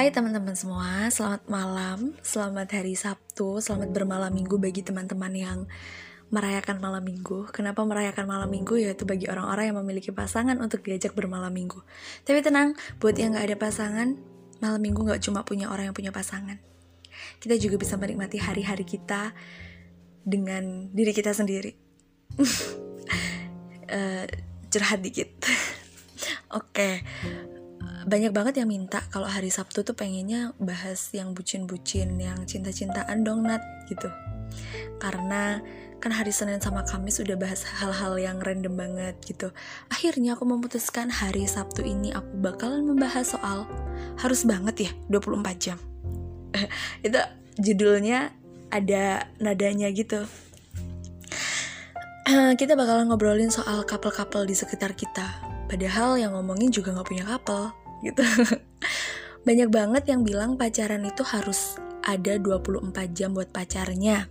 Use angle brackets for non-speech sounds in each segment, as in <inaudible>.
Hai teman-teman semua, selamat malam, selamat hari Sabtu, selamat bermalam minggu bagi teman-teman yang merayakan malam minggu. Kenapa merayakan malam minggu? Yaitu bagi orang-orang yang memiliki pasangan untuk diajak bermalam minggu. Tapi tenang, buat yang gak ada pasangan, malam minggu gak cuma punya orang yang punya pasangan. Kita juga bisa menikmati hari-hari kita dengan diri kita sendiri. <laughs> uh, dikit. <laughs> Oke, okay banyak banget yang minta kalau hari Sabtu tuh pengennya bahas yang bucin-bucin, yang cinta-cintaan dong Nat gitu. Karena kan hari Senin sama Kamis udah bahas hal-hal yang random banget gitu. Akhirnya aku memutuskan hari Sabtu ini aku bakalan membahas soal harus banget ya 24 jam. <laughs> Itu judulnya ada nadanya gitu. kita bakalan ngobrolin soal couple-couple di sekitar kita. Padahal yang ngomongin juga gak punya couple gitu. <laughs> Banyak banget yang bilang pacaran itu harus ada 24 jam buat pacarnya.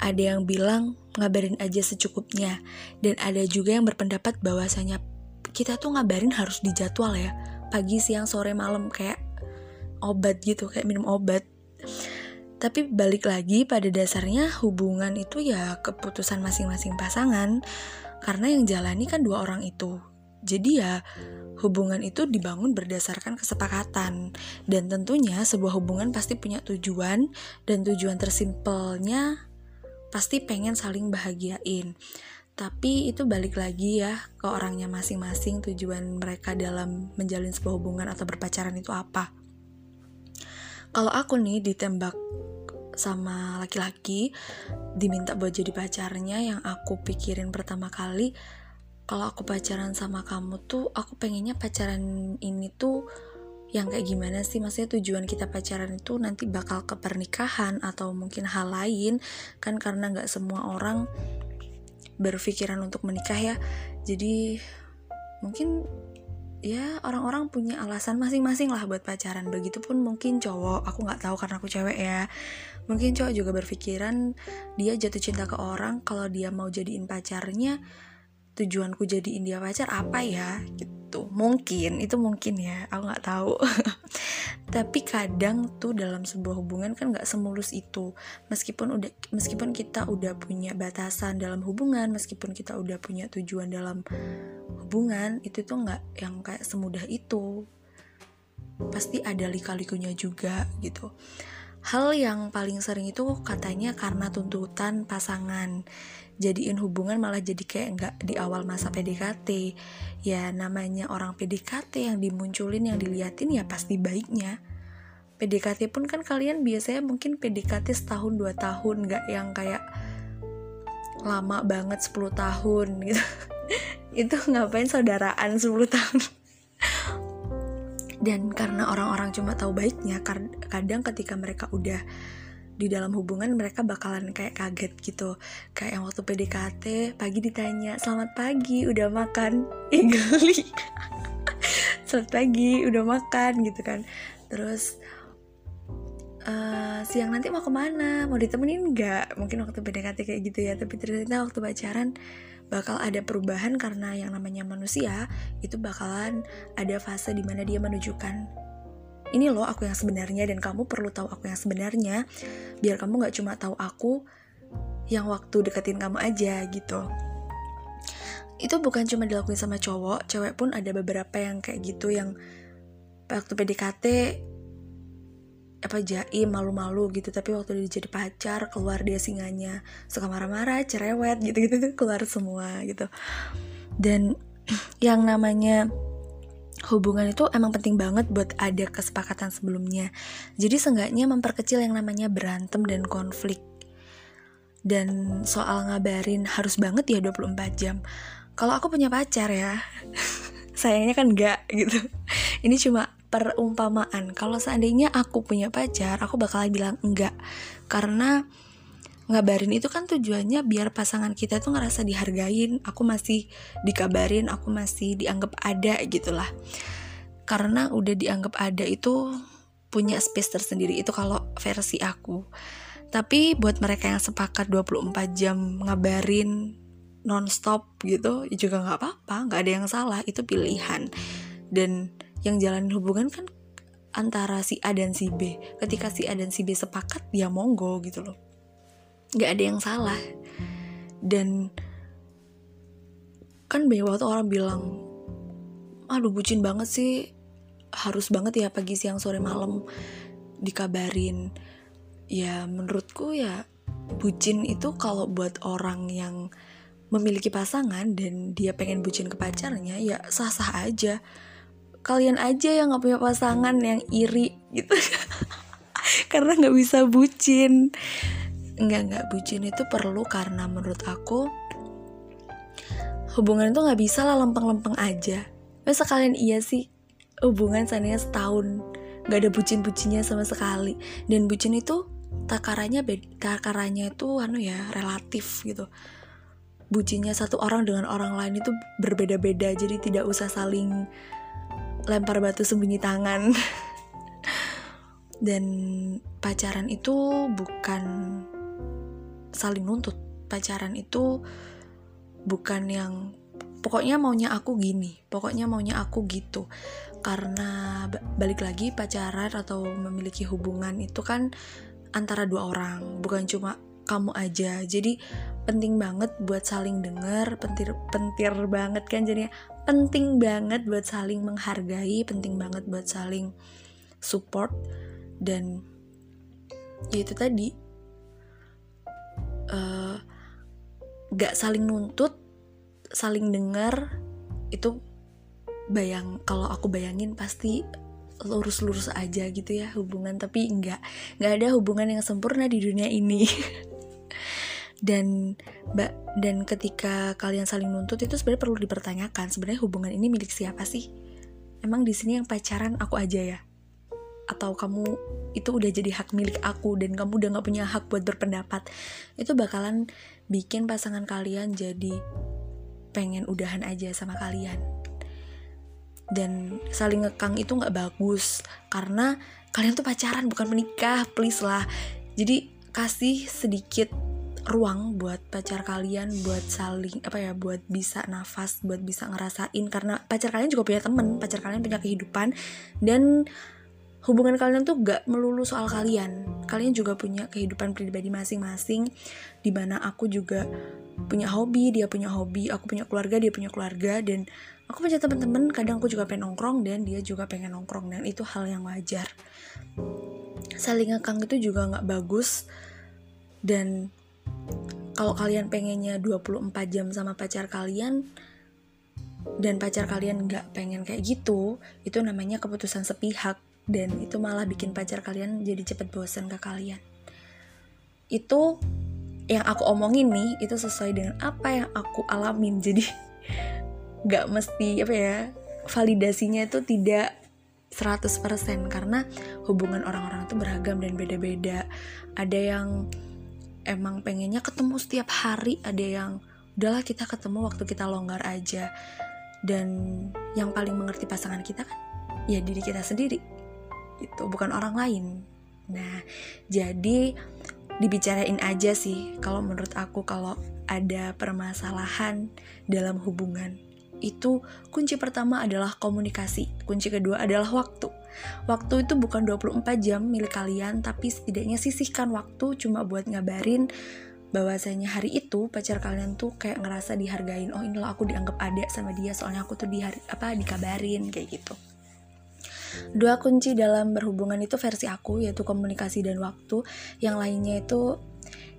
Ada yang bilang ngabarin aja secukupnya. Dan ada juga yang berpendapat bahwasanya kita tuh ngabarin harus dijadwal ya. Pagi siang sore malam kayak obat gitu kayak minum obat. Tapi balik lagi pada dasarnya hubungan itu ya keputusan masing-masing pasangan. Karena yang jalani kan dua orang itu jadi ya hubungan itu dibangun berdasarkan kesepakatan dan tentunya sebuah hubungan pasti punya tujuan dan tujuan tersimpelnya pasti pengen saling bahagiain. Tapi itu balik lagi ya ke orangnya masing-masing tujuan mereka dalam menjalin sebuah hubungan atau berpacaran itu apa. Kalau aku nih ditembak sama laki-laki diminta buat jadi pacarnya yang aku pikirin pertama kali kalau aku pacaran sama kamu tuh aku pengennya pacaran ini tuh yang kayak gimana sih? Maksudnya tujuan kita pacaran itu nanti bakal ke pernikahan atau mungkin hal lain. Kan karena nggak semua orang berpikiran untuk menikah ya. Jadi mungkin ya orang-orang punya alasan masing-masing lah buat pacaran. Begitupun mungkin cowok aku nggak tahu karena aku cewek ya. Mungkin cowok juga berpikiran dia jatuh cinta ke orang kalau dia mau jadiin pacarnya tujuanku jadi India pacar apa ya? Gitu. Mungkin itu mungkin ya. Aku nggak tahu. <laughs> Tapi kadang tuh dalam sebuah hubungan kan nggak semulus itu. Meskipun udah meskipun kita udah punya batasan dalam hubungan meskipun kita udah punya tujuan dalam hubungan itu tuh nggak yang kayak semudah itu. Pasti ada lika-likunya juga gitu hal yang paling sering itu katanya karena tuntutan pasangan. Jadiin hubungan malah jadi kayak nggak di awal masa PDKT ya namanya orang PDKT yang dimunculin yang diliatin ya pasti baiknya. PDKT pun kan kalian biasanya mungkin PDKT setahun dua tahun nggak yang kayak lama banget 10 tahun gitu. <laughs> Itu ngapain saudaraan 10 tahun dan karena orang-orang cuma tahu baiknya kadang ketika mereka udah di dalam hubungan mereka bakalan kayak kaget gitu. Kayak yang waktu PDKT pagi ditanya selamat pagi udah makan? <laughs> Geli. <laughs> Selamat pagi udah makan gitu kan. Terus uh, siang nanti mau ke mana? Mau ditemenin nggak? Mungkin waktu PDKT kayak gitu ya tapi ternyata waktu pacaran bakal ada perubahan karena yang namanya manusia itu bakalan ada fase di mana dia menunjukkan ini loh aku yang sebenarnya dan kamu perlu tahu aku yang sebenarnya biar kamu nggak cuma tahu aku yang waktu deketin kamu aja gitu. Itu bukan cuma dilakuin sama cowok cewek pun ada beberapa yang kayak gitu yang waktu PDKT apa jaim malu-malu gitu tapi waktu dia jadi pacar keluar dia singanya suka marah-marah cerewet gitu-gitu <laughs> keluar semua gitu dan <clears throat> yang namanya hubungan itu emang penting banget buat ada kesepakatan sebelumnya. Jadi seenggaknya memperkecil yang namanya berantem dan konflik. Dan soal ngabarin harus banget ya 24 jam. Kalau aku punya pacar ya, <laughs> sayangnya kan enggak gitu. Ini cuma perumpamaan. Kalau seandainya aku punya pacar, aku bakal bilang enggak. Karena ngabarin itu kan tujuannya biar pasangan kita tuh ngerasa dihargain aku masih dikabarin aku masih dianggap ada gitulah karena udah dianggap ada itu punya space tersendiri itu kalau versi aku tapi buat mereka yang sepakat 24 jam ngabarin nonstop gitu ya juga nggak apa-apa nggak ada yang salah itu pilihan dan yang jalanin hubungan kan antara si A dan si B. Ketika si A dan si B sepakat ya monggo gitu loh. Nggak ada yang salah. Dan kan banyak waktu orang bilang aduh bucin banget sih. Harus banget ya pagi siang sore malam dikabarin. Ya menurutku ya bucin itu kalau buat orang yang memiliki pasangan dan dia pengen bucin ke pacarnya ya sah-sah aja kalian aja yang nggak punya pasangan yang iri gitu <laughs> karena nggak bisa bucin. Nggak nggak bucin itu perlu karena menurut aku hubungan itu nggak bisa lah lempeng-lempeng aja. Masa kalian iya sih? Hubungan seandainya setahun nggak ada bucin-bucinnya sama sekali. Dan bucin itu takarannya takarannya itu anu ya relatif gitu. Bucinnya satu orang dengan orang lain itu berbeda-beda jadi tidak usah saling lempar batu sembunyi tangan. Dan pacaran itu bukan saling nuntut. Pacaran itu bukan yang pokoknya maunya aku gini pokoknya maunya aku gitu. Karena balik lagi pacaran atau memiliki hubungan itu kan antara dua orang bukan cuma kamu aja. Jadi penting banget buat saling denger pentir pentir banget kan jadinya. Penting banget buat saling menghargai penting banget buat saling support. Dan ya itu tadi uh, gak saling nuntut saling dengar itu bayang kalau aku bayangin pasti lurus-lurus aja gitu ya hubungan. Tapi nggak nggak ada hubungan yang sempurna di dunia ini <laughs> dan mbak dan ketika kalian saling nuntut itu sebenarnya perlu dipertanyakan sebenarnya hubungan ini milik siapa sih? Emang di sini yang pacaran aku aja ya? Atau kamu itu udah jadi hak milik aku dan kamu udah gak punya hak buat berpendapat? Itu bakalan bikin pasangan kalian jadi pengen udahan aja sama kalian. Dan saling ngekang itu nggak bagus karena kalian tuh pacaran bukan menikah please lah. Jadi kasih sedikit ruang buat pacar kalian buat saling apa ya buat bisa nafas buat bisa ngerasain. Karena pacar kalian juga punya temen pacar kalian punya kehidupan. Dan hubungan kalian tuh gak melulu soal kalian. Kalian juga punya kehidupan pribadi masing-masing di mana aku juga punya hobi dia punya hobi aku punya keluarga dia punya keluarga. Dan aku punya teman-teman kadang aku juga pengen nongkrong dan dia juga pengen nongkrong. Dan itu hal yang wajar. Saling ngekang itu juga nggak bagus. Dan kalau kalian pengennya 24 jam sama pacar kalian dan pacar kalian nggak pengen kayak gitu itu namanya keputusan sepihak dan itu malah bikin pacar kalian jadi cepet bosan ke kalian. Itu yang aku omongin nih itu sesuai dengan apa yang aku alamin. <laughs> Jadi nggak mesti apa ya validasinya itu tidak 100% karena hubungan orang-orang itu beragam dan beda-beda. Ada yang emang pengennya ketemu setiap hari. Ada yang udahlah kita ketemu waktu kita longgar aja. Dan yang paling mengerti pasangan kita kan ya diri kita sendiri itu bukan orang lain. Nah jadi dibicarain aja sih kalau menurut aku kalau ada permasalahan dalam hubungan. Itu kunci pertama adalah komunikasi kunci kedua adalah waktu Waktu itu bukan 24 jam milik kalian, tapi setidaknya sisihkan waktu cuma buat ngabarin bahwasanya hari itu pacar kalian tuh kayak ngerasa dihargain. Oh, inilah aku dianggap ada sama dia soalnya aku tuh di apa dikabarin kayak gitu. Dua kunci dalam berhubungan itu versi aku yaitu komunikasi dan waktu. Yang lainnya itu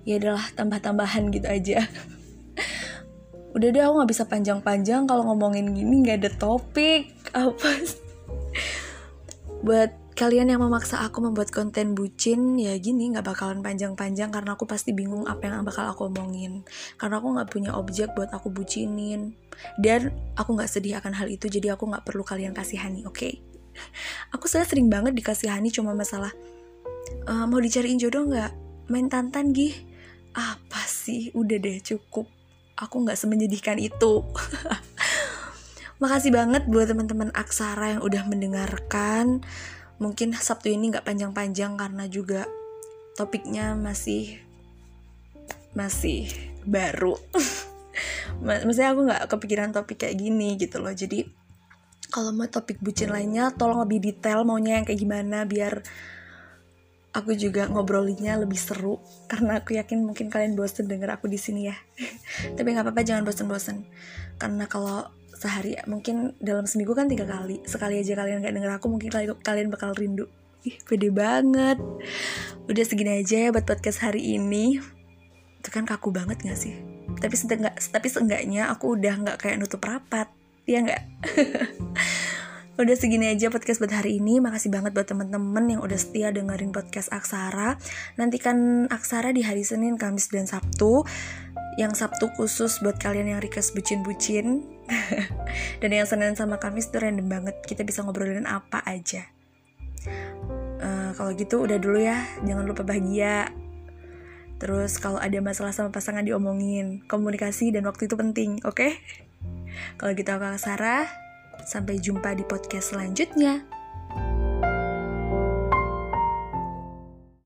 ya adalah tambah-tambahan gitu aja. <laughs> Udah deh aku nggak bisa panjang-panjang kalau ngomongin gini nggak ada topik apa buat kalian yang memaksa aku membuat konten bucin ya gini nggak bakalan panjang-panjang karena aku pasti bingung apa yang bakal aku omongin. Karena aku nggak punya objek buat aku bucinin. Dan aku nggak sedih akan hal itu jadi aku nggak perlu kalian kasihani oke? Okay? <laughs> aku sudah sering banget dikasihani cuma masalah e, mau dicariin jodoh nggak? Main tantan gih apa sih? Udah deh cukup. Aku nggak semenyedihkan itu <laughs> Makasih banget buat teman-teman Aksara yang udah mendengarkan. Mungkin Sabtu ini nggak panjang-panjang karena juga topiknya masih masih baru. <laughs> Maksudnya aku nggak kepikiran topik kayak gini gitu loh. Jadi kalau mau topik bucin lainnya tolong lebih detail maunya yang kayak gimana biar aku juga ngobrolinnya lebih seru karena aku yakin mungkin kalian bosen denger aku di sini ya <laughs> tapi nggak apa-apa jangan bosen-bosen karena kalau sehari mungkin dalam seminggu kan tiga kali sekali aja kalian nggak denger aku mungkin kalian bakal rindu ih pede banget udah segini aja ya buat podcast hari ini itu kan kaku banget gak sih tapi setengah tapi seenggaknya aku udah nggak kayak nutup rapat ya nggak <laughs> Udah segini aja podcast buat hari ini. Makasih banget buat temen-temen yang udah setia dengerin podcast Aksara. Nantikan Aksara di hari Senin, Kamis, dan Sabtu. Yang Sabtu khusus buat kalian yang request bucin-bucin. <laughs> dan yang Senin sama Kamis tuh random banget. Kita bisa ngobrolin apa aja. Uh, kalau gitu udah dulu ya. Jangan lupa bahagia. Terus kalau ada masalah sama pasangan diomongin. Komunikasi dan waktu itu penting, oke? Okay? <laughs> Kalau gitu aku Aksara. Sampai jumpa di podcast selanjutnya.